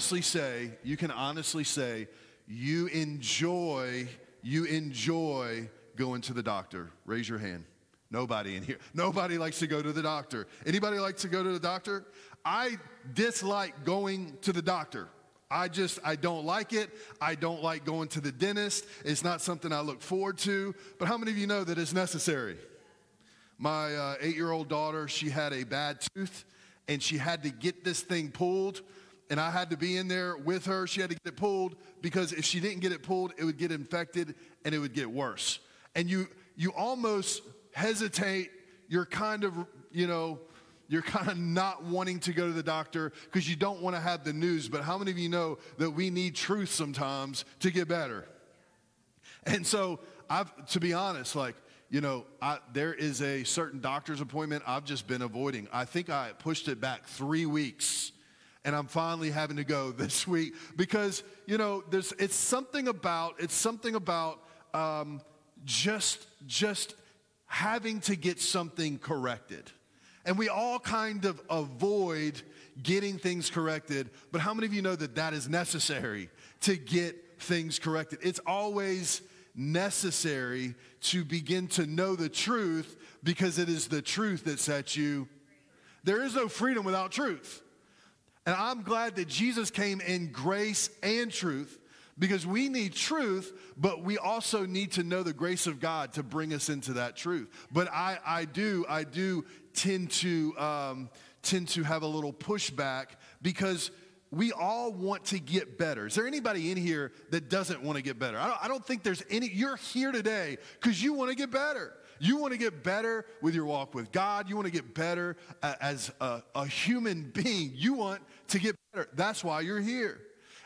honestly say, you can honestly say, you enjoy, you enjoy going to the doctor? Raise your hand. Nobody in here. Nobody likes to go to the doctor. Anybody like to go to the doctor? I dislike going to the doctor. I just, I don't like it. I don't like going to the dentist. It's not something I look forward to. But how many of you know that it's necessary? My uh, eight year old daughter, she had a bad tooth and she had to get this thing pulled. And I had to be in there with her. She had to get it pulled because if she didn't get it pulled, it would get infected and it would get worse. And you, you almost hesitate. You're kind of, you know, you're kind of not wanting to go to the doctor because you don't want to have the news. But how many of you know that we need truth sometimes to get better? And so, I've, to be honest, like, you know, I, there is a certain doctor's appointment I've just been avoiding. I think I pushed it back three weeks, and I'm finally having to go this week because you know, there's it's something about it's something about um, just just having to get something corrected, and we all kind of avoid getting things corrected. But how many of you know that that is necessary to get things corrected? It's always necessary to begin to know the truth because it is the truth that sets you. There is no freedom without truth. And I'm glad that Jesus came in grace and truth because we need truth, but we also need to know the grace of God to bring us into that truth. But I, I do, I do tend to um, tend to have a little pushback because we all want to get better. Is there anybody in here that doesn't want to get better? I don't, I don't think there's any. You're here today because you want to get better. You want to get better with your walk with God. You want to get better as a, a human being. You want to get better. That's why you're here.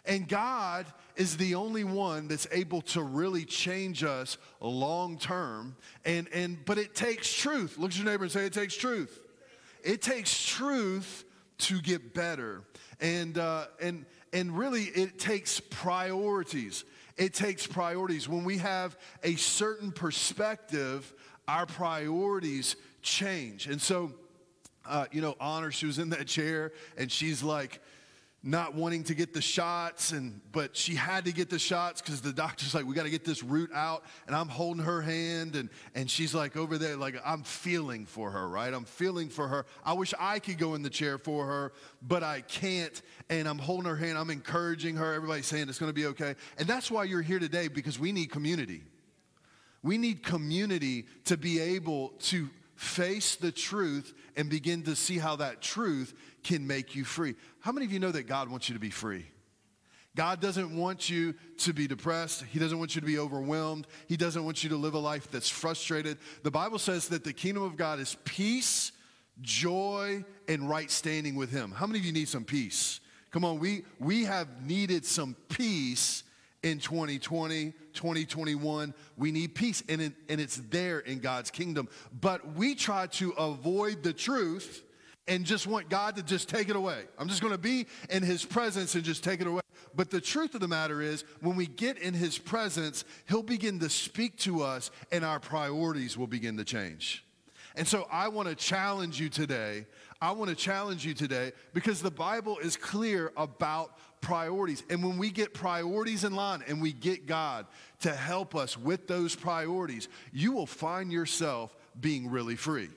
And God is the only one that's able to really change us long term. And, and, but it takes truth. Look at your neighbor and say, It takes truth. It takes truth to get better. And, uh, and, and really, it takes priorities. It takes priorities. When we have a certain perspective, our priorities change. And so, uh, you know, Honor, she was in that chair and she's like, not wanting to get the shots and but she had to get the shots because the doctor's like we got to get this root out and i'm holding her hand and and she's like over there like i'm feeling for her right? I'm feeling for her. I wish i could go in the chair for her but i can't and i'm holding her hand. I'm encouraging her. Everybody's saying it's going to be okay. And that's why you're here today because we need community. We need community to be able to face the truth and begin to see how that truth can make you free. How many of you know that God wants you to be free? God doesn't want you to be depressed. He doesn't want you to be overwhelmed. He doesn't want you to live a life that's frustrated. The Bible says that the kingdom of God is peace, joy, and right standing with Him. How many of you need some peace? Come on, we, we have needed some peace in 2020, 2021. We need peace, and, it, and it's there in God's kingdom. But we try to avoid the truth and just want God to just take it away. I'm just going to be in his presence and just take it away. But the truth of the matter is, when we get in his presence, he'll begin to speak to us and our priorities will begin to change. And so I want to challenge you today. I want to challenge you today because the Bible is clear about priorities. And when we get priorities in line and we get God to help us with those priorities, you will find yourself being really free.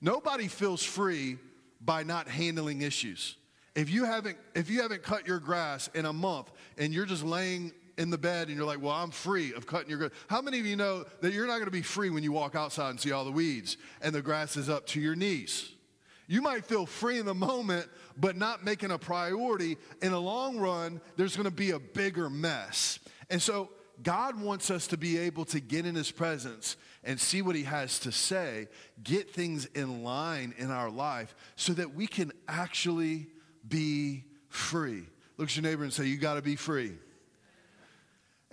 Nobody feels free by not handling issues. If you haven't if you haven't cut your grass in a month and you're just laying in the bed and you're like, "Well, I'm free of cutting your grass." How many of you know that you're not going to be free when you walk outside and see all the weeds and the grass is up to your knees? You might feel free in the moment, but not making a priority. In the long run, there's to be a bigger mess. And so God wants us to be able to get in his presence and see what he has to say, get things in line in our life so that we can actually be free. Look at your neighbor and say, You got to be free.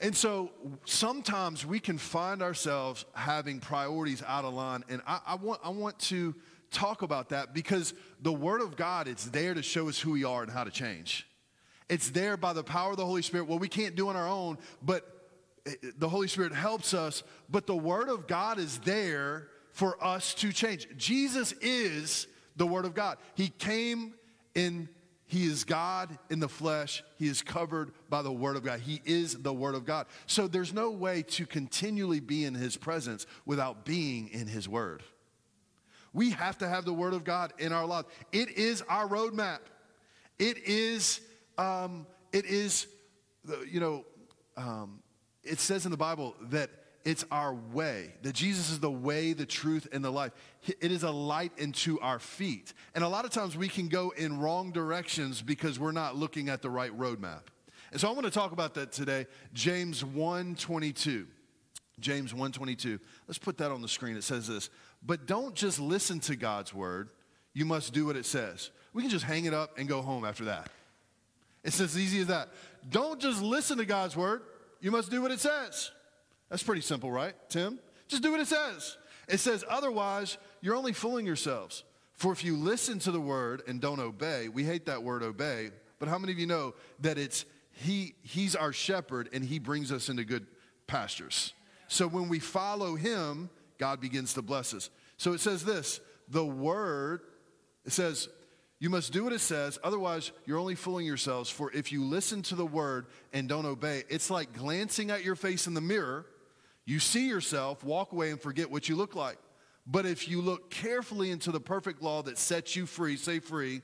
And so sometimes we can find ourselves having priorities out of line. And I, I, want, I want to talk about that because the Word of God, it's there to show us who we are and how to change. It's there by the power of the Holy Spirit. Well, we can't do on our own, but eh, eh, the Holy Spirit helps us, but the Word of God is there for us to change. Jesus is the Word of God. He came in He is God in the flesh. He is covered by the Word of God. He is the Word of God. So there's no way to continually be in His presence without being in His Word. We have to have the Word of God in our life. It is our roadmap. It is, um, it is, you know, um, it says in the Bible that it's our way, that Jesus is the way, the truth, and the life. It is a light into our feet. And a lot of times we can go in wrong directions because we're not looking at the right roadmap. And so I want to talk about that today. James 1:22. James 1:22. Let's put that on the screen. It says this, "But don't just listen to God's word, you must do what it says." We can just hang it up and go home after that. It's as easy as that. Don't just listen to God's word, you must do what it says. That's pretty simple, right, Tim? Just do what it says. It says, otherwise, you're only fooling yourselves. For if you listen to the word and don't obey, we hate that word obey, but how many of you know that it's he, he's our shepherd and he brings us into good pastures? So when we follow him, God begins to bless us. So it says this the word, it says, you must do what it says, otherwise, you're only fooling yourselves. For if you listen to the word and don't obey, it's like glancing at your face in the mirror you see yourself, walk away, and forget what you look like. But if you look carefully into the perfect law that sets you free, say free,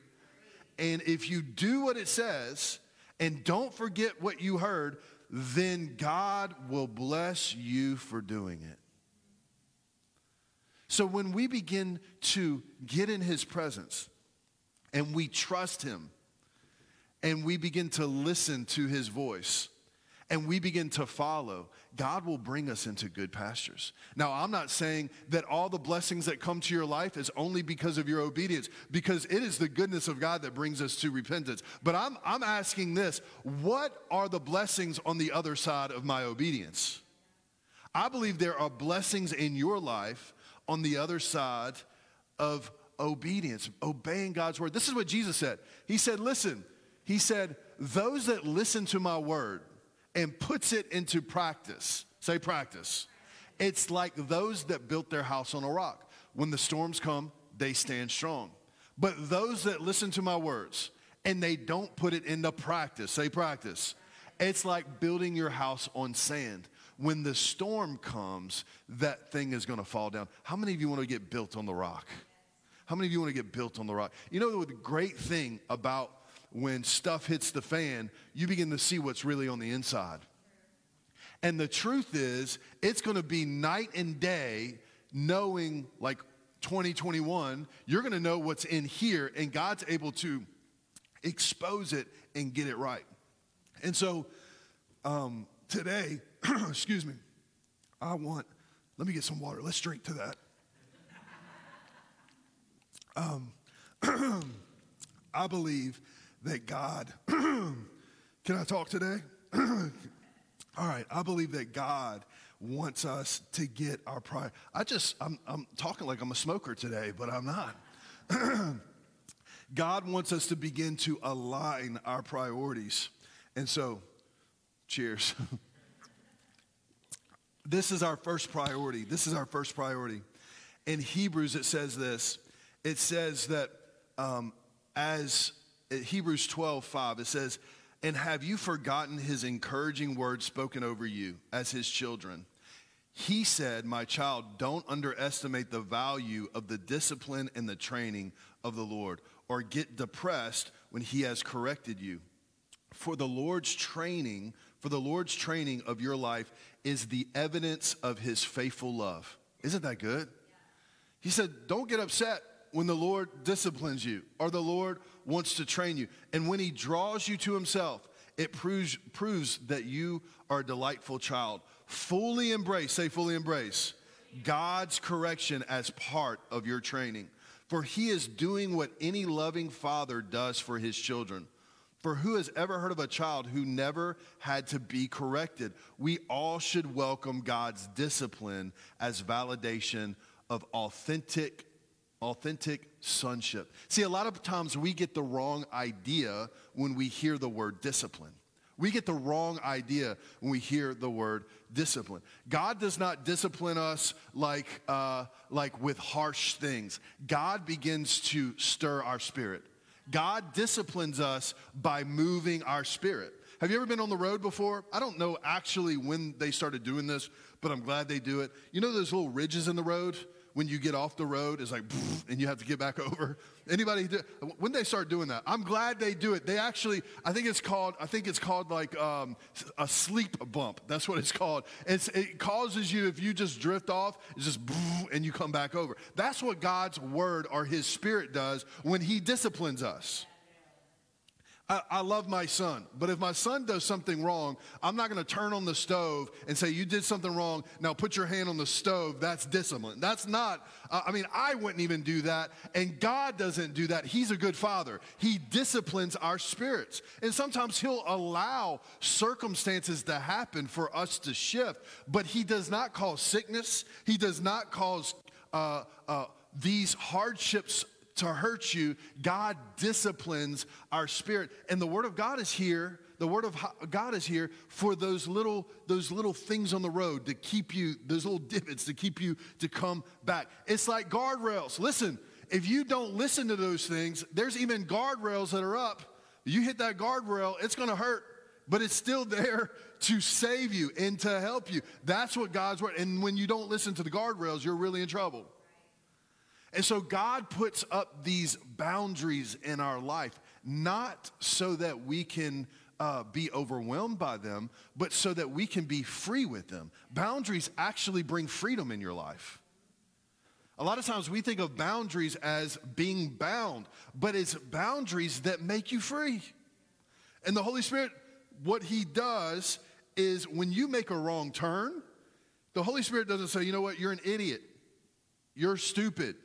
and if you do what it says and don't forget what you heard, then God will bless you for doing it. So when we begin to get in his presence and we trust him and we begin to listen to his voice, and we begin to follow, God will bring us into good pastures. Now, I'm not saying that all the blessings that come to your life is only because of your obedience, because it is the goodness of God that brings us to repentance. But I'm, I'm asking this what are the blessings on the other side of my obedience? I believe there are blessings in your life on the other side of obedience, obeying God's word. This is what Jesus said. He said, Listen, he said, those that listen to my word, and puts it into practice. Say practice. It's like those that built their house on a rock. When the storms come, they stand strong. But those that listen to my words and they don't put it into practice, say practice. It's like building your house on sand. When the storm comes, that thing is going to fall down. How many of you want to get built on the rock? How many of you want to get built on the rock? You know, the great thing about when stuff hits the fan, you begin to see what's really on the inside. And the truth is, it's going to be night and day knowing, like 2021, you're going to know what's in here, and God's able to expose it and get it right. And so um, today, excuse me, I want, let me get some water. Let's drink to that. Um, I believe that God, can I talk today? All right, I believe that God wants us to get our pride. I just, I'm, I'm talking like I'm a smoker today, but I'm not. God wants us to begin to align our priorities. And so, cheers. this is our first priority. This is our first priority. In Hebrews, it says this it says that um, as Hebrews 12, 5, it says, And have you forgotten his encouraging words spoken over you as his children? He said, My child, don't underestimate the value of the discipline and the training of the Lord, or get depressed when he has corrected you. For the Lord's training, for the Lord's training of your life is the evidence of his faithful love. Isn't that good? He said, Don't get upset when the Lord disciplines you or the Lord wants to train you. And when he draws you to himself, it proves, proves that you are a delightful child. Fully embrace, say, fully embrace God's correction as part of your training. For he is doing what any loving father does for his children. For who has ever heard of a child who never had to be corrected? We all should welcome God's discipline as validation of authentic authentic sonship. See, a lot of times we get the wrong idea when we hear the word discipline. We get the wrong idea when we hear the word discipline. God does not discipline us like, uh, like with harsh things. God begins to stir our spirit. God disciplines us by moving our spirit. Have you ever been on the road before? I don't know actually when they started doing this, but I'm glad they do it. You know those little ridges in the road? when you get off the road it's like and you have to get back over anybody do, when they start doing that i'm glad they do it. They actually i think it's called i think it's called like um, a sleep bump. That's what it's called. It's, it causes you if you just drift off it's just and you come back over. That's what god's word or his spirit does when he disciplines us I, I, love my son, but if my son does something wrong, I'm not going to turn on the stove and say, You did something wrong. Now put your hand on the stove. That's discipline. That's not, uh, I mean, I wouldn't even do that. And God doesn't do that. He's a good father. He disciplines our spirits. And sometimes He'll allow circumstances to happen for us to shift, but He does not cause sickness, He does not cause uh, uh, these hardships to hurt you, God disciplines our spirit. And the word of God is here. The word of God is here for those little those little things on the road to keep you those little divots to keep you to come back. It's like guardrails. Listen, if you don't listen to those things, there's even guardrails that are up. You hit that guardrail, it's going to hurt, but it's still there to save you and to help you. That's what God's word. And when you don't listen to the guardrails, you're really in trouble. And so God puts up these boundaries in our life, not so that we can uh, be overwhelmed by them, but so that we can be free with them. Boundaries actually bring freedom in your life. A lot of times we think of boundaries as being bound, but it's boundaries that make you free. And the Holy Spirit, what He does is when you make a wrong turn, the Holy Spirit doesn't say, you know what, you're an idiot, you're stupid,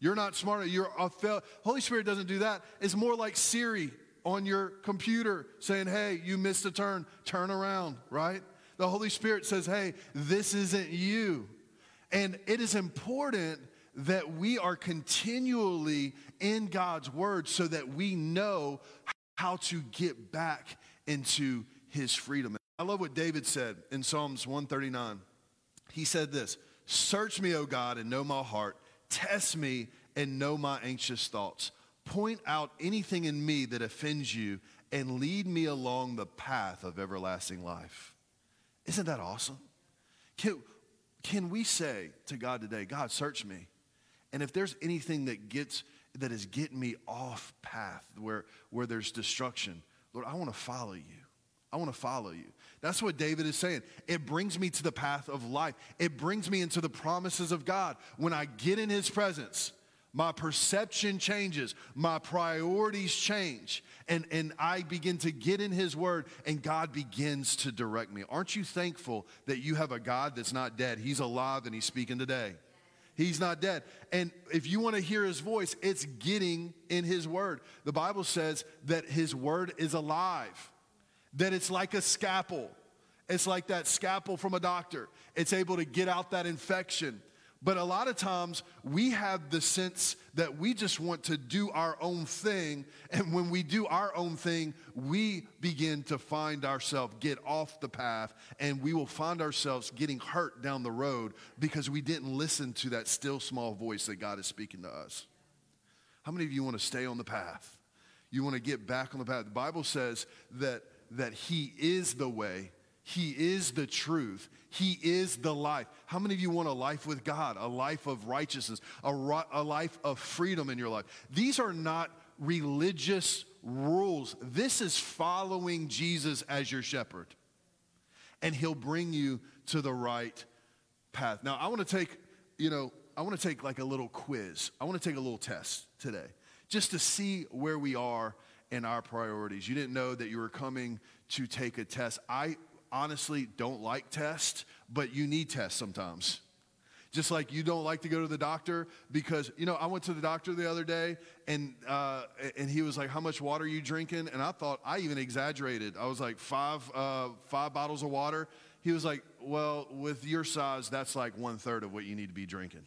you're not smart. You're a fail. Holy Spirit doesn't do that. It's more like Siri on your computer saying, hey, you missed a turn, turn around, right? The Holy Spirit says, hey, this isn't you. And it is important that we are continually in God's word so that we know how to get back into his freedom. I love what David said in Psalms 139. He said this Search me, O God, and know my heart Test me and know my anxious thoughts. Point out anything in me that offends you and lead me along the path of everlasting life. Isn't that awesome? Can, can we say to God today, God, search me. And if there's anything that gets that is getting me off path where, where there's destruction, Lord, I want to follow you. I want to follow you. That's what David is saying. It brings me to the path of life. It brings me into the promises of God. When I get in his presence, my perception changes, my priorities change, and, and I begin to get in His Word, and God begins to direct me. Aren't you thankful that you have a God that's not dead? He's alive and He's speaking today. He's not dead. And if you want to hear His voice, it's getting in His Word. The Bible says that His Word is alive that it's like a scalpel. It's like that scalpel from a doctor. It's able to get out that infection. But a lot of times we have the sense that we just want to do our own thing. And when we do our own thing, we begin to find ourselves get off the path and we will find ourselves getting hurt down the road because we didn't listen to that still small voice that God is speaking to us. How many of you want to stay on the path? You want to get back on the path. The Bible says that that He is the way, He is the truth, He is the life. How many of you want a life with God, a life of righteousness, a, a life of freedom in your life? These are not religious rules. This is following Jesus as your shepherd, and He'll bring you to the right path. Now, I want to take, you know, I want to take like a little quiz. I want to take a little test today just to see where we are in our priorities. You didn't know that you were coming to take a test. I honestly don't like tests, but you need tests sometimes. Just like you don't like to go to the doctor because, you know, I went to the doctor the other day and, uh, and he was like, How much water are you drinking? And I thought I even exaggerated. I was like, Five, uh, five bottles of water. He was like, Well, with your size, that's like one third of what you need to be drinking.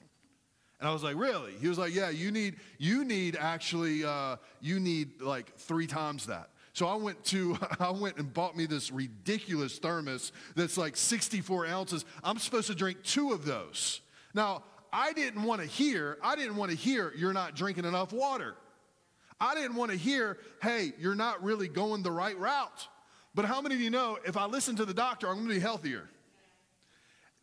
And I was like, really? He was like, yeah, you need, you need actually, uh, you need like three times that. So I went to, I went and bought me this ridiculous thermos that's like 64 ounces. I'm supposed to drink two of those. Now, I didn't want to hear, I didn't want to hear you're not drinking enough water. I didn't want to hear, hey, you're not really going the right route. But how many of you know if I listen to the doctor, I'm going to be healthier?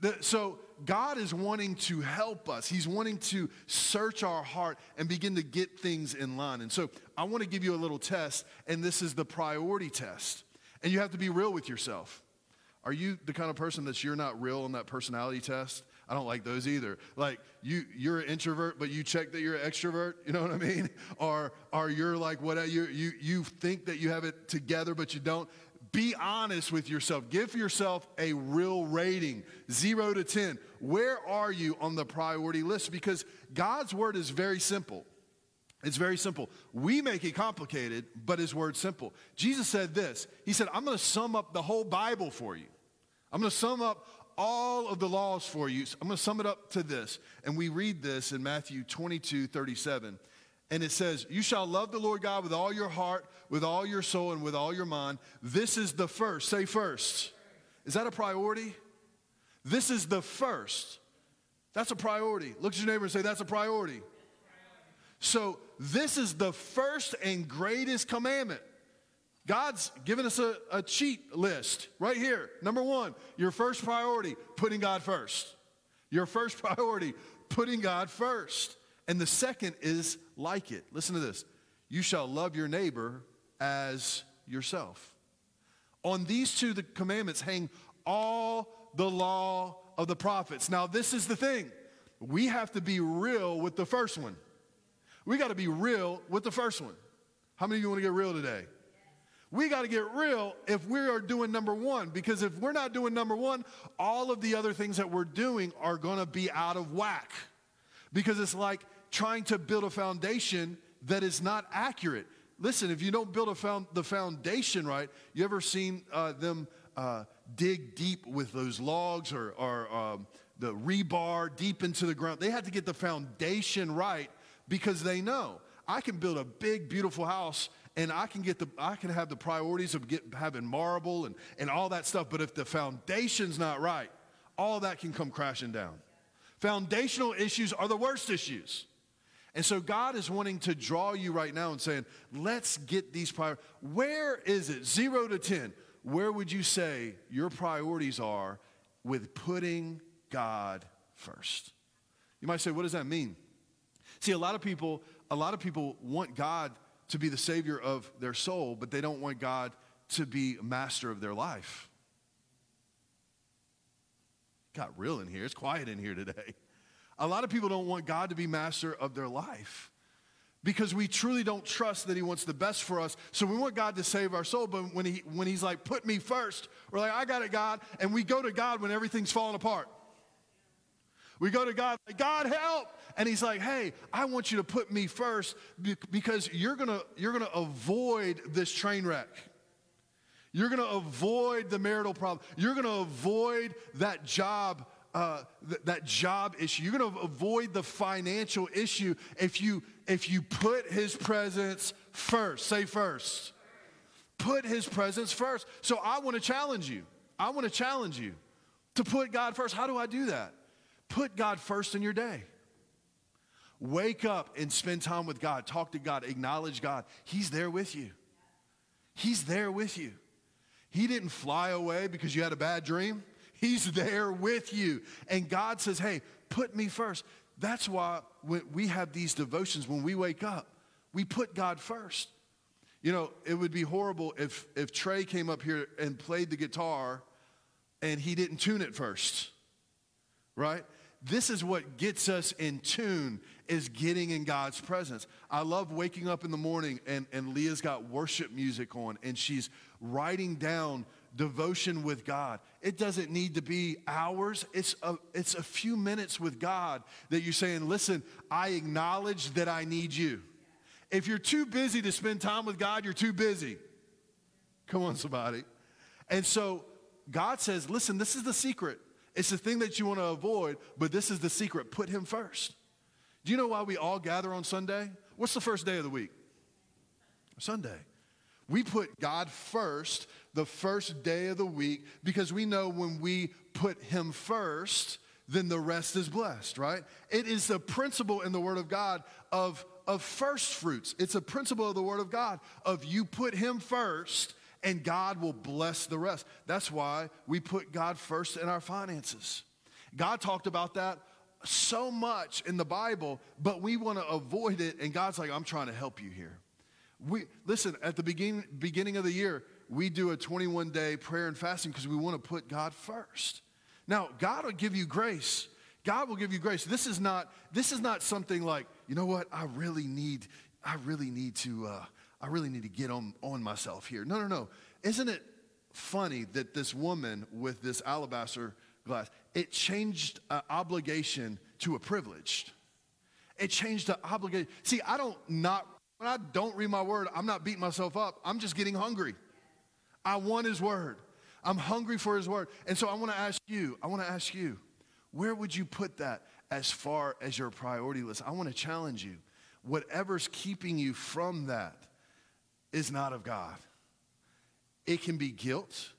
The, so God is wanting to help us. He's wanting to search our heart and begin to get things in line. And so I want to give you a little test, and this is the priority test. And you have to be real with yourself. Are you the kind of person that's you're not real on that personality test? I don't like those either. Like you, you're an introvert, but you check that you're an extrovert. You know what I mean? Or, or you're like what you you you think that you have it together, but you don't. Be honest with yourself. Give yourself a real rating, zero to ten. Where are you on the priority list? Because God's word is very simple. It's very simple. We make it complicated, but his word's simple. Jesus said this. He said, I'm going to sum up the whole Bible for you. I'm going to sum up all of the laws for you. I'm going to sum it up to this. And we read this in Matthew 22 37. And it says, You shall love the Lord God with all your heart, with all your soul, and with all your mind. This is the first. Say first. Is that a priority? This is the first. That's a priority. Look at your neighbor and say, That's a priority. So, this is the first and greatest commandment. God's given us a, a cheat list right here. Number one, your first priority, putting God first. Your first priority, putting God first. And the second is like it. Listen to this you shall love your neighbor as yourself. On these two the commandments hang all the law of the prophets. Now, this is the thing we have to be real with the first one. We got to be real with the first one. How many of you want to get real today? We got to get real if we are doing number one, because if we're not doing number one, all of the other things that we're doing are going to be out of whack. Because it's like trying to build a foundation that is not accurate. Listen, if you don't build a found, the foundation right, you ever seen uh, them uh, dig deep with those logs or, or um, the rebar deep into the ground? They had to get the foundation right because they know I can build a big, beautiful house and I can get the I can have the priorities of get, having marble and, and all that stuff. But if the foundation's not right, all that can come crashing down. Foundational issues are the worst issues. And so God is wanting to draw you right now and saying, let's get these priorities. Where is it? Zero to 10. Where would you say your priorities are with putting God first? You might say, what does that mean? See, a lot of people, a lot of people want God to be the savior of their soul, but they don't want God to be master of their life. Got real in here. It's quiet in here today. A lot of people don't want God to be master of their life because we truly don't trust that he wants the best for us. So we want God to save our soul, but when, he, when he's like, put me first, we're like, I got it, God. And we go to God when everything's falling apart. We go to God, like, God, help. And he's like, hey, I want you to put me first because you're gonna, you're gonna avoid this train wreck. You're gonna avoid the marital problem. You're gonna avoid that job, uh, th- that job issue. You're gonna avoid the financial issue if you if you put his presence first. Say first. Put his presence first. So I want to challenge you. I want to challenge you to put God first. How do I do that? Put God first in your day. Wake up and spend time with God. Talk to God. Acknowledge God. He's there with you. He's there with you. He didn't fly away because you had a bad dream. He's there with you. And God says, hey, put me first. That's why we have these devotions, when we wake up, we put God first. You know, it would be horrible if, if Trey came up here and played the guitar and he didn't tune it first, right? this is what gets us in tune is getting in god's presence i love waking up in the morning and, and leah's got worship music on and she's writing down devotion with god it doesn't need to be hours it's a, it's a few minutes with god that you're saying listen i acknowledge that i need you if you're too busy to spend time with god you're too busy come on somebody and so god says listen this is the secret it's the thing that you want to avoid, but this is the secret. Put him first. Do you know why we all gather on Sunday? What's the first day of the week? Sunday. We put God first the first day of the week because we know when we put him first, then the rest is blessed, right? It is the principle in the Word of God of of first fruits. It's a principle of the Word of God of you put Him first and God will bless the rest. That's why we put God first in our finances. God talked about that so much in the Bible, but we want to avoid it. And God's like, I'm trying to help you here. We listen at the beginning beginning of the year, we do a 21 day prayer and fasting because we want to put God first. Now, God will give you grace. God will give you grace. This is not this is not something like you know what I really need. I really need to. Uh, I really need to get on on myself here. No, no, no. Isn't it funny that this woman with this alabaster glass it changed an obligation to a privilege. It changed the obligation. See, I don't not when I don't read my word, I'm not beating myself up. I'm just getting hungry. I want his word. I'm hungry for his word. And so I want to ask you, I want to ask you, where would you put that as far as your priority list? I want to challenge you. Whatever's keeping you from that is not of God. It can be guilt,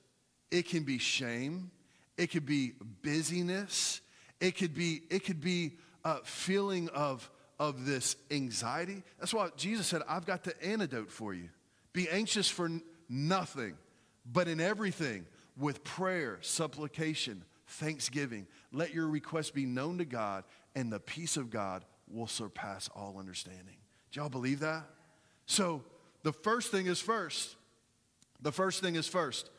it can be shame, it could be busyness, it could be, it could be a feeling of of this anxiety. That's why Jesus said, I've got the antidote for you. Be anxious for nothing, but in everything, with prayer, supplication, thanksgiving, let your requests be known to God, and the peace of God will surpass all understanding. Do y'all believe that? So, the first thing is first. The first thing is first.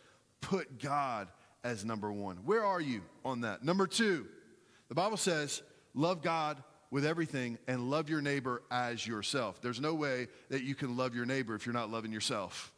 Put God as number one. Where are you on that? Number two, the Bible says, love God with everything and love your neighbor as yourself. There's no way that you can love your neighbor if you're not loving yourself.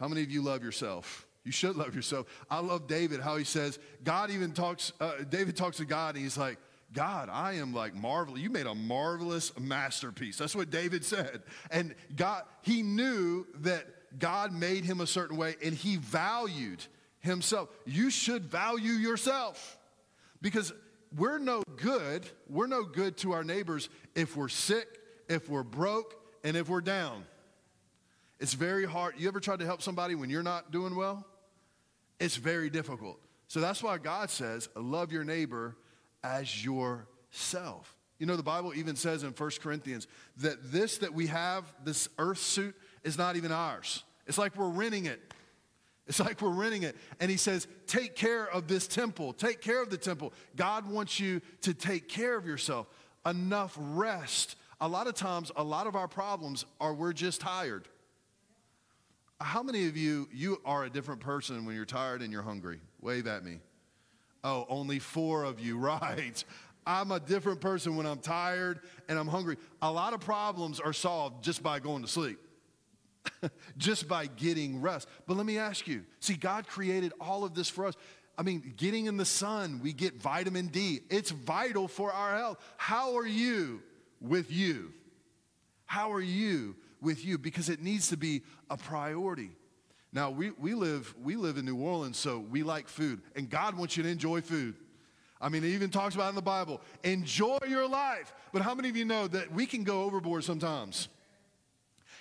How many of you love yourself? You should love yourself. I love David, how he says, God even talks, uh, David talks to God and he's like, God, I am like marvelous. You made a marvelous masterpiece. That's what David said. And God, he knew that God made him a certain way and he valued himself. You should value yourself because we're no good. We're no good to our neighbors if we're sick, if we're broke, and if we're down. It's very hard. You ever tried to help somebody when you're not doing well? It's very difficult. So that's why God says, love your neighbor as yourself. You know, the Bible even says in 1 Corinthians that this that we have, this earth suit, is not even ours. It's like we're renting it. It's like we're renting it. And he says, Take care of this temple. Take care of the temple. God wants you to take care of yourself. Enough rest. A lot of times, a lot of our problems are we're just tired. How many of you, you are a different person when you're tired and you're hungry? Wave at me. Oh, only four of you, right. I'm a different person when I'm tired and I'm hungry. A lot of problems are solved just by going to sleep. just by getting rest. But let me ask you see, God created all of this for us. I mean, getting in the sun, we get vitamin D. It's vital for our health. How are you with you? How are you with you? Because it needs to be a priority. Now, we, we, live, we live in New Orleans, so we like food, and God wants you to enjoy food. I mean, it even talks about in the Bible enjoy your life. But how many of you know that we can go overboard sometimes?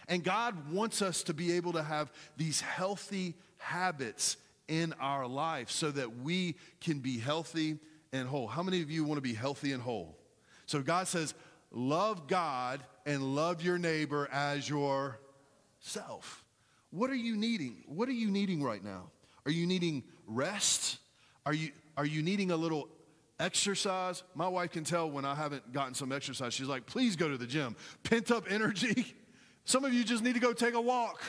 And God wants us to be able to have these healthy habits in our life so that we can be healthy and whole. How many of you want to be healthy and whole? So God says, love God and love your neighbor as yourself. What are you needing? What are you needing right now? Are you needing rest? Are you, are you needing a little exercise? My wife can tell when I haven't gotten some exercise. She's like, please go to the gym. Pent up energy. Some of you just need to go take a walk.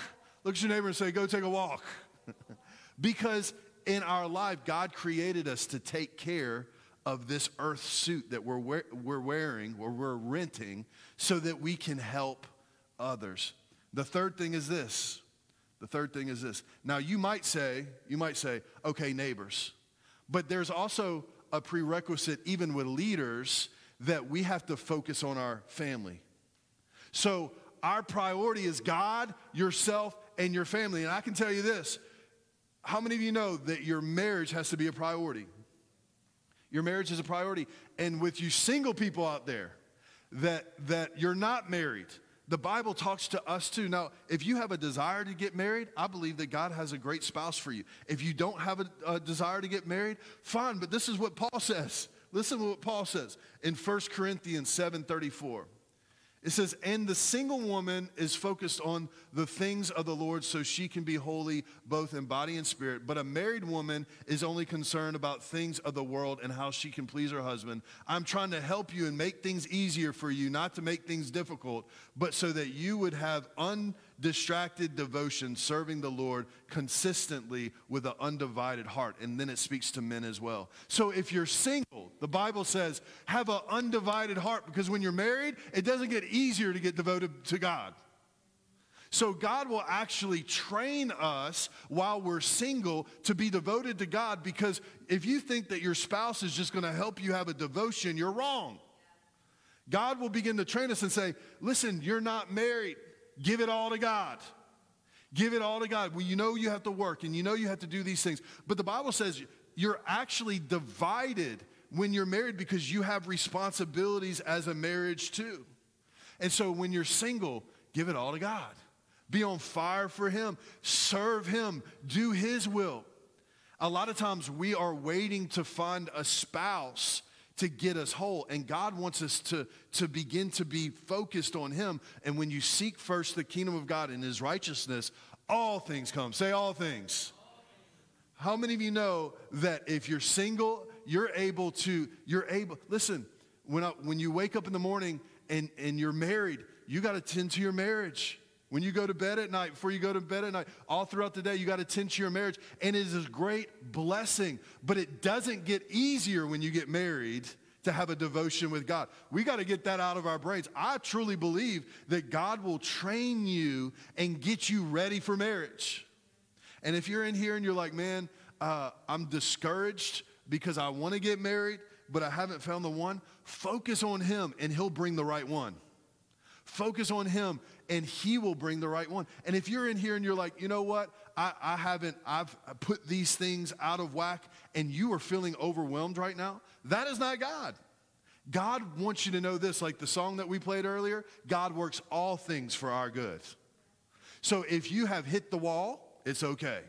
Look at your neighbor and say, Go take a walk. because in our life, God created us to take care of this earth suit that we're, we- we're wearing or we're renting so that we can help others. The third thing is this. The third thing is this. Now, you might say, you might say, okay, neighbors, but there's also a prerequisite, even with leaders, that we have to focus on our family. So, our priority is God, yourself, and your family. And I can tell you this how many of you know that your marriage has to be a priority? Your marriage is a priority. And with you single people out there that, that you're not married, the Bible talks to us too. Now, if you have a desire to get married, I believe that God has a great spouse for you. If you don't have a, a desire to get married, fine, but this is what Paul says. Listen to what Paul says in 1 Corinthians 7:34. It says, and the single woman is focused on the things of the Lord so she can be holy both in body and spirit. But a married woman is only concerned about things of the world and how she can please her husband. I'm trying to help you and make things easier for you, not to make things difficult, but so that you would have undistracted devotion serving the Lord consistently with an undivided heart. And then it speaks to men as well. So if you're single, the Bible says, have an undivided heart because when you're married, it doesn't get easier to get devoted to God. So God will actually train us while we're single to be devoted to God because if you think that your spouse is just going to help you have a devotion, you're wrong. God will begin to train us and say, listen, you're not married. Give it all to God. Give it all to God. Well, you know you have to work and you know you have to do these things. But the Bible says you're actually divided when you're married because you have responsibilities as a marriage too. And so when you're single, give it all to God. Be on fire for Him, serve Him, do His will. A lot of times we are waiting to find a spouse to get us whole. And God wants us to, to begin to be focused on Him. And when you seek first the kingdom of God and His righteousness, all things come. Say all things. How many of you know that if you're single, you're able to, you're able, listen, when, I, when you wake up in the morning and, and you're married, you got to tend to your marriage. When you go to bed at night, before you go to bed at night, all throughout the day, you got to tend to your marriage. And it is a great blessing, but it doesn't get easier when you get married to have a devotion with God. We got to get that out of our brains. I truly believe that God will train you and get you ready for marriage. And if you're in here and you're like, man, uh, I'm discouraged because I want to get married, but I haven't found the one, focus on Him and He'll bring the right one. Focus on Him and He will bring the right one. And if you're in here and you're like, you know what, I, I haven't, I've put these things out of whack and you are feeling overwhelmed right now, that is not God. God wants you to know this, like the song that we played earlier God works all things for our good. So if you have hit the wall, it's okay.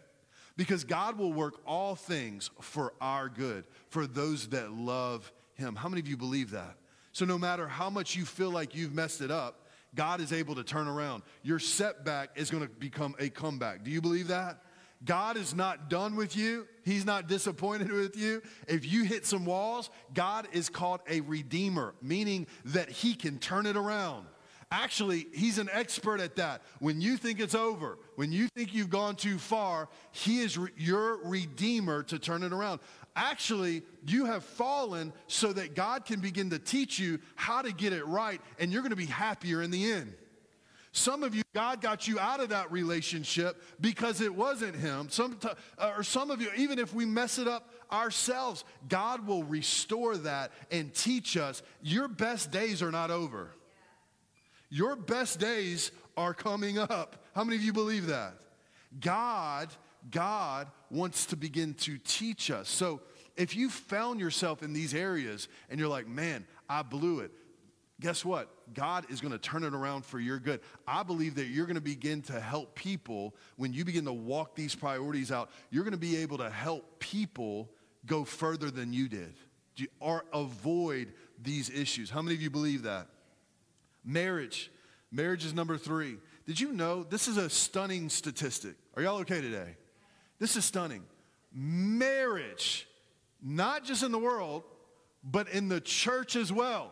Because God will work all things for our good, for those that love Him. How many of you believe that? So no matter how much you feel like you've messed it up, God is able to turn around. Your setback is going to become a comeback. Do you believe that? God is not done with you. He's not disappointed with you. If you hit some walls, God is called a redeemer, meaning that he can turn it around. Actually, he's an expert at that. When you think it's over, when you think you've gone too far, he is re- your redeemer to turn it around. Actually, you have fallen so that God can begin to teach you how to get it right, and you're going to be happier in the end. Some of you, God got you out of that relationship because it wasn't Him. Some, uh, or some of you, even if we mess it up ourselves, God will restore that and teach us your best days are not over. Your best days are coming up. How many of you believe that? God, God wants to begin to teach us. So if you found yourself in these areas and you're like, man, I blew it, guess what? God is going to turn it around for your good. I believe that you're going to begin to help people when you begin to walk these priorities out. You're going to be able to help people go further than you did or avoid these issues. How many of you believe that? Marriage. Marriage is number three. Did you know this is a stunning statistic? Are y'all okay today? This is stunning. Marriage, not just in the world, but in the church as well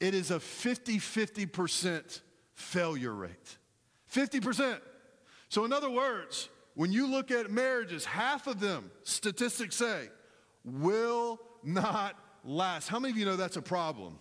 it is a 50 50% failure rate. 50%. So, in other words, when you look at marriages, half of them, statistics say, will not last. How many of you know that's a problem?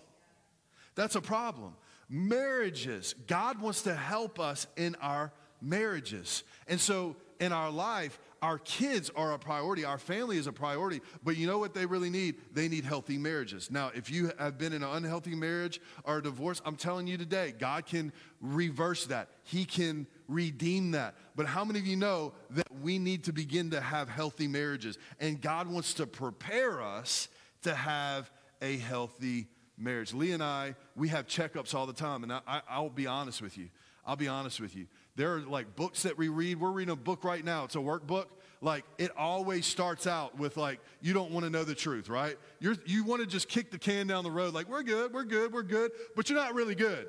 That's a problem. Marriages, God wants to help us in our marriages. And so, in our life, our kids are a priority, our family is a priority, but you know what they really need? They need healthy marriages. Now, if you have been in an unhealthy marriage or a divorce, I'm telling you today, God can reverse that. He can redeem that. But how many of you know that we need to begin to have healthy marriages? And God wants to prepare us to have a healthy marriage. Lee and I, we have checkups all the time, and I, will be honest with you. I'll be honest with you. There are like books that we read. We're reading a book right now. It's a workbook like it always starts out with like you don't want to know the truth, right? You're, you want to just kick the can down the road, like we're good, we're good, we're good, but you're not really good.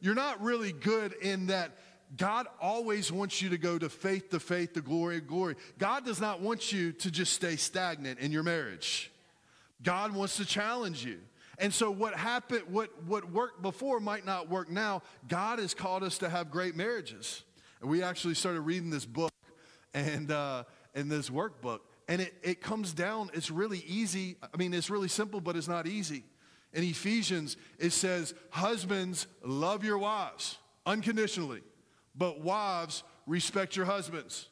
You're not really good in that God always wants you to go to faith to faith, to glory to glory. God does not want you to just stay stagnant in your marriage. God wants to challenge you. And so what happened, what, what worked before might not work now. God has called us to have great marriages. And we actually started reading this book and uh, in this workbook. And it, it comes down, it's really easy. I mean, it's really simple, but it's not easy. In Ephesians, it says, Husbands, love your wives unconditionally, but wives, respect your husbands.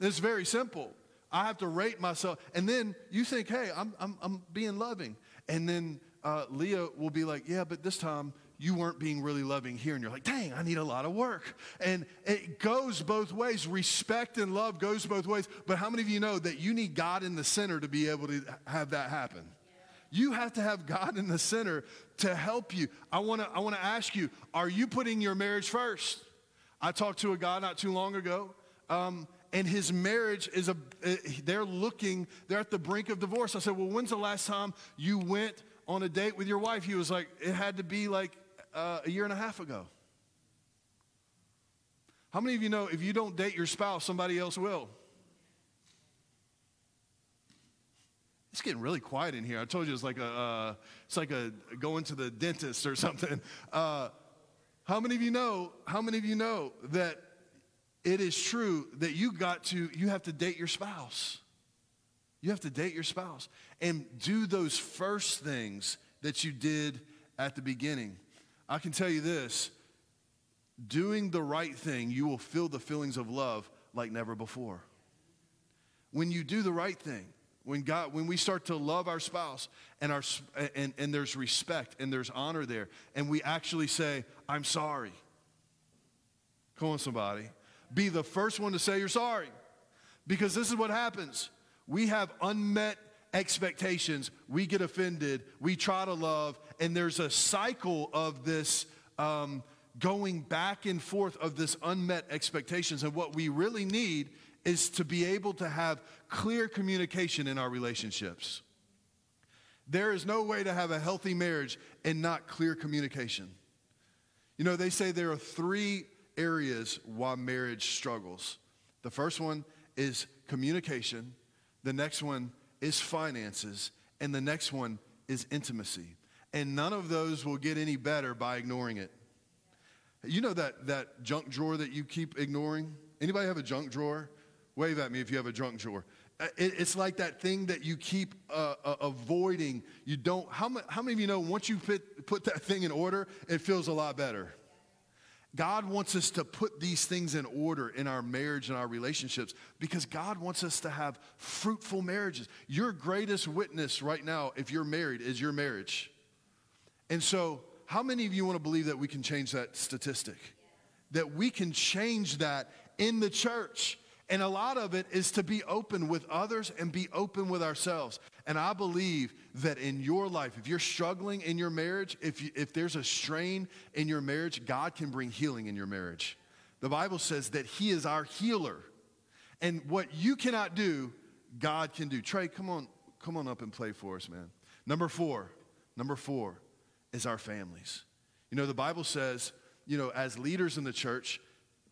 It's very simple. I have to rate myself. And then you think, hey, I'm, I'm, I'm being loving. And then uh, Leah will be like, yeah, but this time you weren't being really loving here. And you're like, dang, I need a lot of work. And it goes both ways. Respect and love goes both ways. But how many of you know that you need God in the center to be able to have that happen? You have to have God in the center to help you. I wanna, I wanna ask you, are you putting your marriage first? I talked to a guy not too long ago. Um, and his marriage is a eh, they're looking they're at the brink of divorce i said well when's the last time you went on a date with your wife he was like it had to be like uh, a year and a half ago how many of you know if you don't date your spouse somebody else will it's getting really quiet in here i told you it's like a uh, it's like a going to the dentist or something uh, how many of you know how many of you know that it is true that you got to, you have to date your spouse. You have to date your spouse and do those first things that you did at the beginning. I can tell you this doing the right thing, you will feel the feelings of love like never before. When you do the right thing, when God, when we start to love our spouse and, our, and, and there's respect and there's honor there, and we actually say, I'm sorry. Come on, somebody be the first one to say you're sorry. Because this is what happens we have unmet expectations, we get offended, we try to love, and there's a cycle of this. Um, going back and forth of this unmet expectations and what we really need is to be able to have clear communication in our relationships there is no way to have a healthy marriage and not clear communication you know they say there are three areas why marriage struggles. The first one is communication, the next one is finances, and the next one is intimacy. And none of those will get any better by ignoring it. You know that, that junk drawer that you keep ignoring? Anybody have a junk drawer? Wave at me if you have a junk drawer. Uh, it, it's like that thing that you keep uh, uh, avoiding. You don't, how, how many of you know once you put, put that thing in order, it feels a lot better? God wants us to put these things in order in our marriage and our relationships because God wants us to have fruitful marriages. Your greatest witness right now, if you're married, is your marriage. And so, how many of you want to believe that we can change that statistic? That we can change that in the church. And a lot of it is to be open with others and be open with ourselves. And I believe that in your life, if you're struggling in your marriage, if, you, if there's a strain in your marriage, God can bring healing in your marriage. The Bible says that He is our healer. And what you cannot do, God can do. Trey, come on, come on up and play for us, man. Number four, number four is our families. You know, the Bible says, you know, as leaders in the church,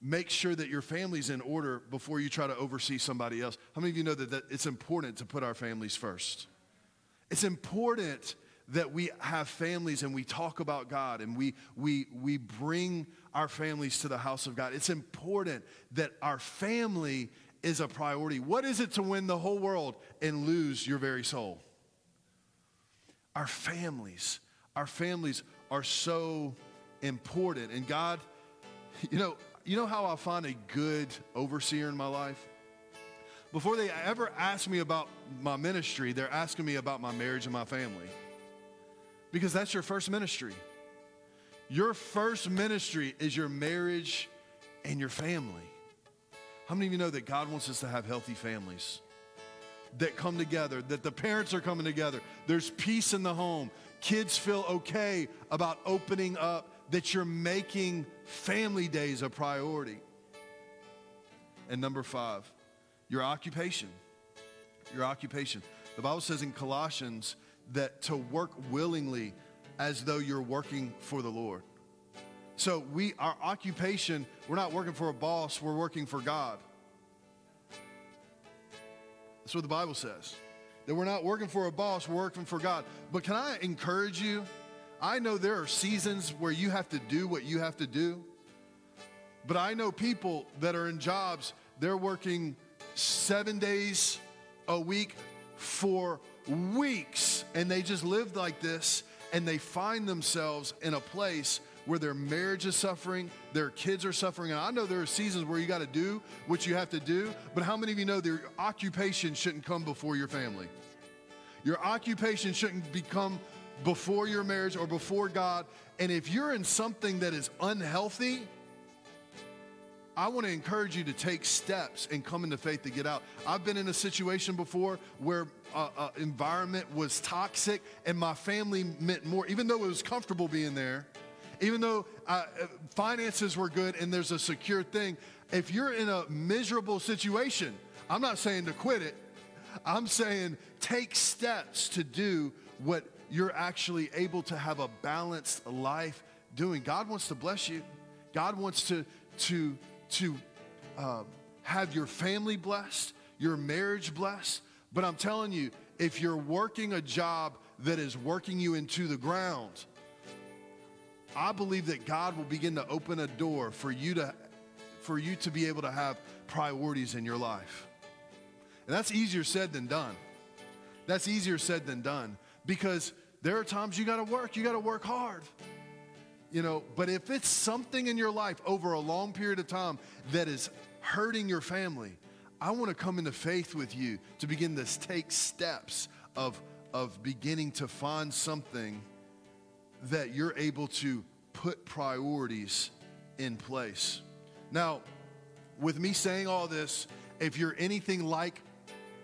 make sure that your family's in order before you try to oversee somebody else. How many of you know that, that it's important to put our families first? It's important that we have families and we talk about God and we, we, we bring our families to the house of God. It's important that our family is a priority. What is it to win the whole world and lose your very soul? Our families, our families are so important. And God, you know, you know how I find a good overseer in my life? Before they ever ask me about my ministry, they're asking me about my marriage and my family. Because that's your first ministry. Your first ministry is your marriage and your family. How many of you know that God wants us to have healthy families that come together, that the parents are coming together? There's peace in the home. Kids feel okay about opening up that you're making family days a priority. And number five, Your occupation. Your occupation. The Bible says in Colossians that to work willingly as though you're working for the Lord. So we our occupation, we're not working for a boss, we're working for God. That's what the Bible says. That we're not working for a boss, we're working for God. But can I encourage you? I know there are seasons where you have to do what you have to do. But I know people that are in jobs, they're working seven days a week for weeks, and they just live like this, and they find themselves in a place where their marriage is suffering, their kids are suffering. And I know there are seasons where you got to do what you have to do, but how many of you know their occupation shouldn't come before your family? Your occupation shouldn't become before your marriage or before God. And if you're in something that is unhealthy, I want to encourage you to take steps and come into faith to get out. I've been in a situation before where uh, uh, environment was toxic and my family meant more, even though it was comfortable being there, even though uh, finances were good and there's a secure thing. If you're in a miserable situation, I'm not saying to quit it. I'm saying take steps to do what you're actually able to have a balanced life doing. God wants to bless you. God wants to to to uh, have your family blessed, your marriage blessed. But I'm telling you, if you're working a job that is working you into the ground, I believe that God will begin to open a door for you to for you to be able to have priorities in your life. And that's easier said than done. That's easier said than done because there are times you got to work, you got to work hard you know, but if it's something in your life over a long period of time that is hurting your family, I want to come into faith with you to begin to take steps of, of beginning to find something that you're able to put priorities in place. Now, with me saying all this, if you're anything like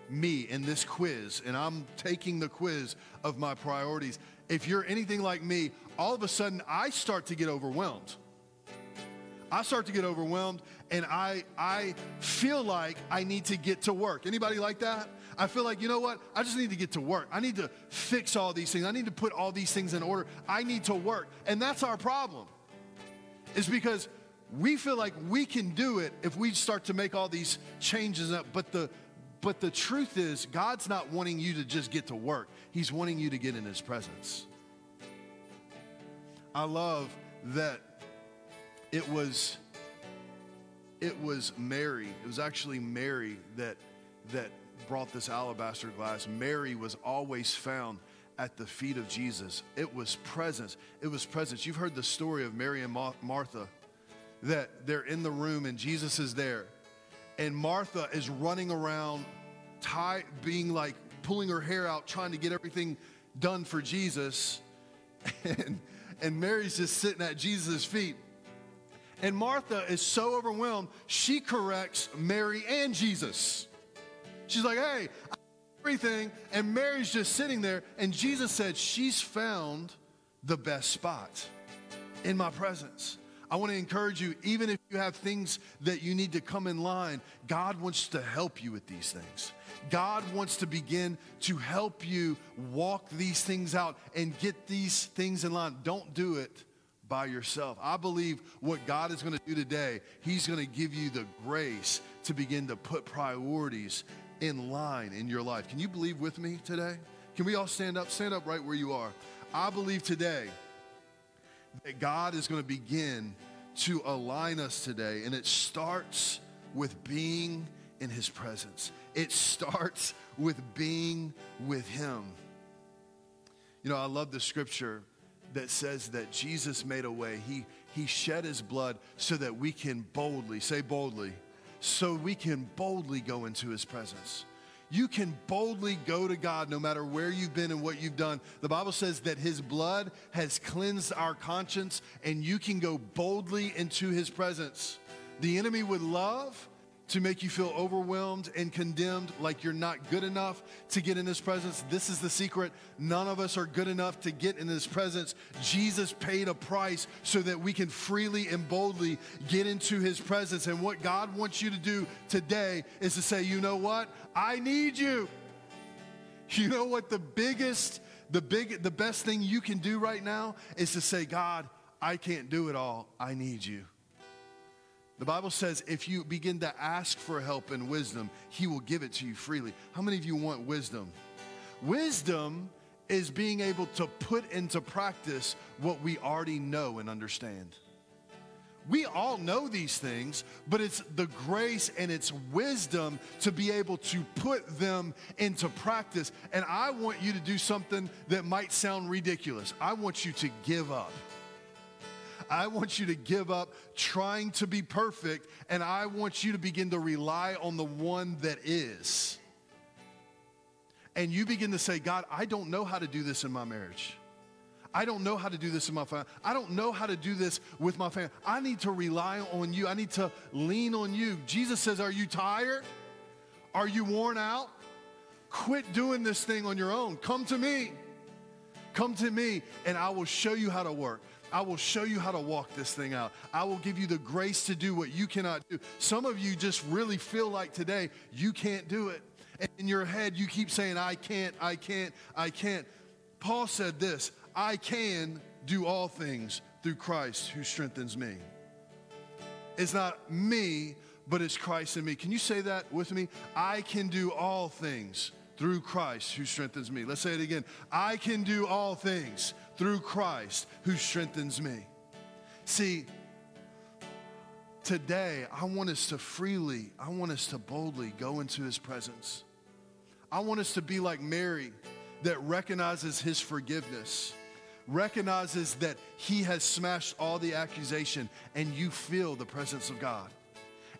me in this quiz, and I'm taking the quiz of my priorities, if you're anything like me, all of a sudden I start to get overwhelmed. I start to get overwhelmed and I I feel like I need to get to work. Anybody like that? I feel like, you know what? I just need to get to work. I need to fix all these things. I need to put all these things in order. I need to work. And that's our problem. Is because we feel like we can do it if we start to make all these changes up, but the but the truth is God's not wanting you to just get to work. He's wanting you to get in his presence. I love that it was it was Mary. It was actually Mary that that brought this alabaster glass. Mary was always found at the feet of Jesus. It was presence. It was presence. You've heard the story of Mary and Martha that they're in the room and Jesus is there. And Martha is running around, tie, being like pulling her hair out, trying to get everything done for Jesus. And and Mary's just sitting at Jesus' feet. And Martha is so overwhelmed, she corrects Mary and Jesus. She's like, hey, everything. And Mary's just sitting there. And Jesus said, she's found the best spot in my presence. I want to encourage you, even if you have things that you need to come in line, God wants to help you with these things. God wants to begin to help you walk these things out and get these things in line. Don't do it by yourself. I believe what God is going to do today, He's going to give you the grace to begin to put priorities in line in your life. Can you believe with me today? Can we all stand up? Stand up right where you are. I believe today that God is going to begin to align us today, and it starts with being in His presence. It starts with being with Him. You know, I love the scripture that says that Jesus made a way. He, he shed His blood so that we can boldly, say boldly, so we can boldly go into His presence. You can boldly go to God no matter where you've been and what you've done. The Bible says that His blood has cleansed our conscience, and you can go boldly into His presence. The enemy would love to make you feel overwhelmed and condemned, like you're not good enough to get in His presence. This is the secret. None of us are good enough to get in His presence. Jesus paid a price so that we can freely and boldly get into His presence. And what God wants you to do today is to say, you know what? I need you. You know what the biggest, the big, the best thing you can do right now is to say, God, I can't do it all. I need you. The Bible says if you begin to ask for help and wisdom, He will give it to you freely. How many of you want wisdom? Wisdom is being able to put into practice what we already know and understand. We all know these things, but it's the grace and it's wisdom to be able to put them into practice. And I want you to do something that might sound ridiculous. I want you to give up. I want you to give up trying to be perfect, and I want you to begin to rely on the one that is. And you begin to say, God, I don't know how to do this in my marriage. I don't know how to do this in my family. I don't know how to do this with my family. I need to rely on you. I need to lean on you. Jesus says, Are you tired? Are you worn out? Quit doing this thing on your own. Come to me. Come to me, and I will show you how to work. I will show you how to walk this thing out. I will give you the grace to do what you cannot do. Some of you just really feel like today you can't do it. And in your head, you keep saying, I can't, I can't, I can't. Paul said this I can do all things through Christ who strengthens me. It's not me, but it's Christ in me. Can you say that with me? I can do all things through Christ who strengthens me. Let's say it again. I can do all things through Christ who strengthens me. See, today I want us to freely, I want us to boldly go into his presence. I want us to be like Mary that recognizes his forgiveness, recognizes that he has smashed all the accusation, and you feel the presence of God.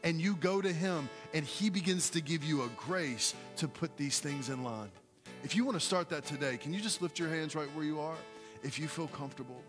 And you go to him, and he begins to give you a grace to put these things in line. If you want to start that today, can you just lift your hands right where you are? If you feel comfortable,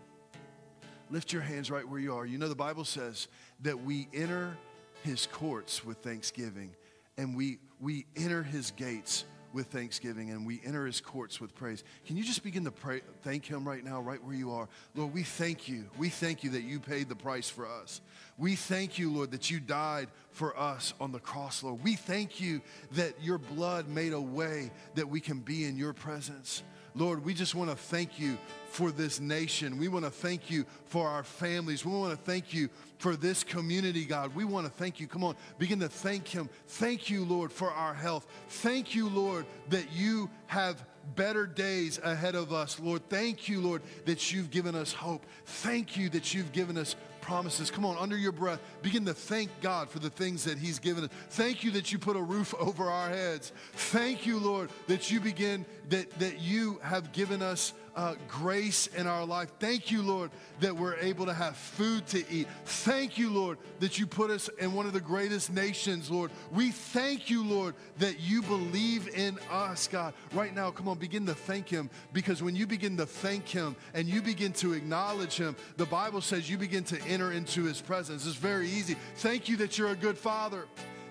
lift your hands right where you are. You know, the Bible says that we enter his courts with thanksgiving and we, we enter his gates with thanksgiving and we enter his courts with praise. Can you just begin to pray, thank him right now, right where you are? Lord, we thank you. We thank you that you paid the price for us. We thank you, Lord, that you died for us on the cross, Lord. We thank you that your blood made a way that we can be in your presence. Lord, we just want to thank you for this nation. We want to thank you for our families. We want to thank you for this community, God. We want to thank you. Come on, begin to thank Him. Thank you, Lord, for our health. Thank you, Lord, that you have better days ahead of us, Lord. Thank you, Lord, that you've given us hope. Thank you that you've given us promises. Come on, under your breath, begin to thank God for the things that He's given us. Thank you that you put a roof over our heads. Thank you, Lord, that you begin, that, that you have given us uh, grace in our life. Thank you, Lord, that we're able to have food to eat. Thank you, Lord, that you put us in one of the greatest nations, Lord. We thank you, Lord, that you believe in us, God. Right now, come on, begin to thank Him because when you begin to thank Him and you begin to acknowledge Him, the Bible says you begin to enter into His presence. It's very easy. Thank you that you're a good Father.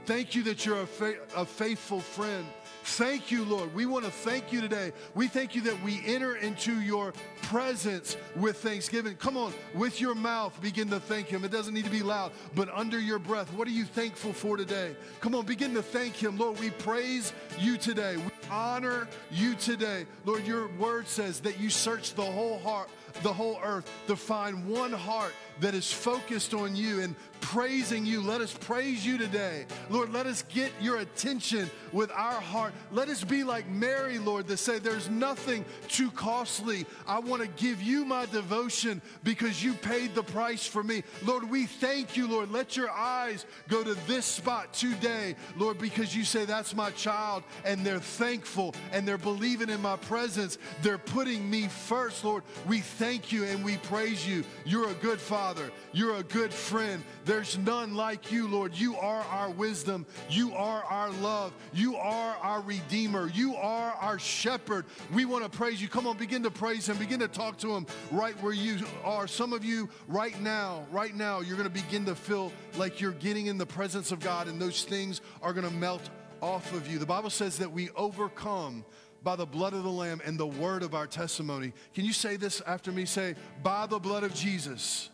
Thank you that you're a, fa- a faithful friend. Thank you, Lord. We want to thank you today. We thank you that we enter into your presence with thanksgiving. Come on, with your mouth, begin to thank Him. It doesn't need to be loud, but under your breath, what are you thankful for today? Come on, begin to thank Him. Lord, we praise you today. We honor you today. Lord, your word says that you search the whole heart, the whole earth to find one heart that is focused on you and praising you. Let us praise you today. Lord, let us get your attention with our heart. Let us be like Mary, Lord, that say, There's nothing too costly. I want to give you my devotion because you paid the price for me. Lord, we thank you, Lord. Let your eyes go to this spot today, Lord, because you say, That's my child, and they're thankful and they're believing in my presence. They're putting me first, Lord. We thank you and we praise you. You're a good father. You're a good friend. There's none like you, Lord. You are our wisdom. You are our love. You are our redeemer. You are our shepherd. We want to praise you. Come on, begin to praise him. Begin to talk to him right where you are. Some of you right now, right now, you're going to begin to feel like you're getting in the presence of God and those things are going to melt off of you. The Bible says that we overcome by the blood of the Lamb and the word of our testimony. Can you say this after me? Say, by the blood of Jesus,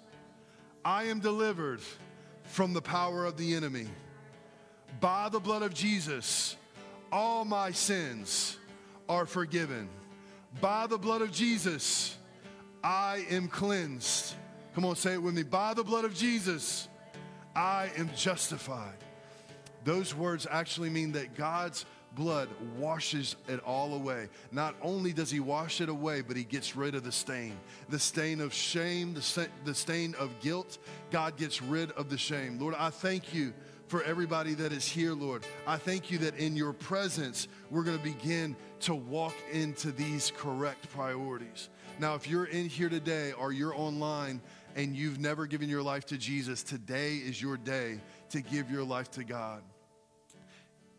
I am delivered from the power of the enemy. By the blood of Jesus, all my sins are forgiven. By the blood of Jesus, I am cleansed. Come on, say it with me. By the blood of Jesus, I am justified. Those words actually mean that God's blood washes it all away. Not only does he wash it away, but he gets rid of the stain. The stain of shame, the, stain of guilt. God gets rid of the shame. Lord, I thank you for everybody that is here, Lord. I thank you that in your presence, we're going to begin to walk into these correct priorities. Now, if you're in here today or you're online and you've never given your life to Jesus, today is your day to give your life to God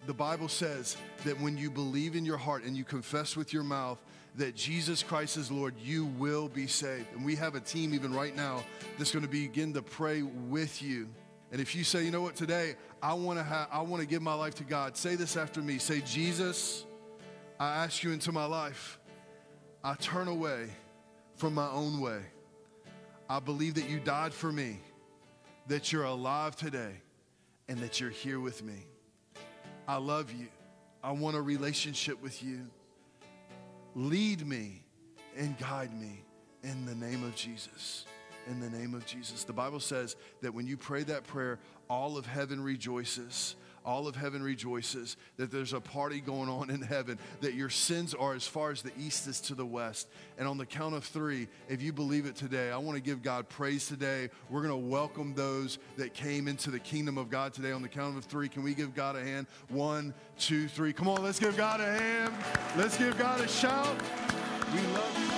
the Bible says that when you believe in your heart and you confess with your mouth that Jesus Christ is Lord, you will be saved. And we have a team even right now that's going to begin to pray with you. And if you say, you know what, today I want to have, I want to give my life to God, say this after me. Say, Jesus, I ask you into my life. I turn away from my own way. I believe that you died for me, that you're alive today, and that you're here with me. I love you. I want a relationship with you. Lead me and guide me in the name of Jesus. In the name of Jesus. The Bible says that when you pray that prayer, all of heaven rejoices all of heaven rejoices that there's a party going on in heaven, that your sins are as far as the east is to the west. And on the count of three, if you believe it today, I want to give God praise today. We're going to welcome those that came into the kingdom of God today on the count of three. Can we give God a hand? One, two, three. Come on, let's give God a hand. Let's give God a shout. We love you.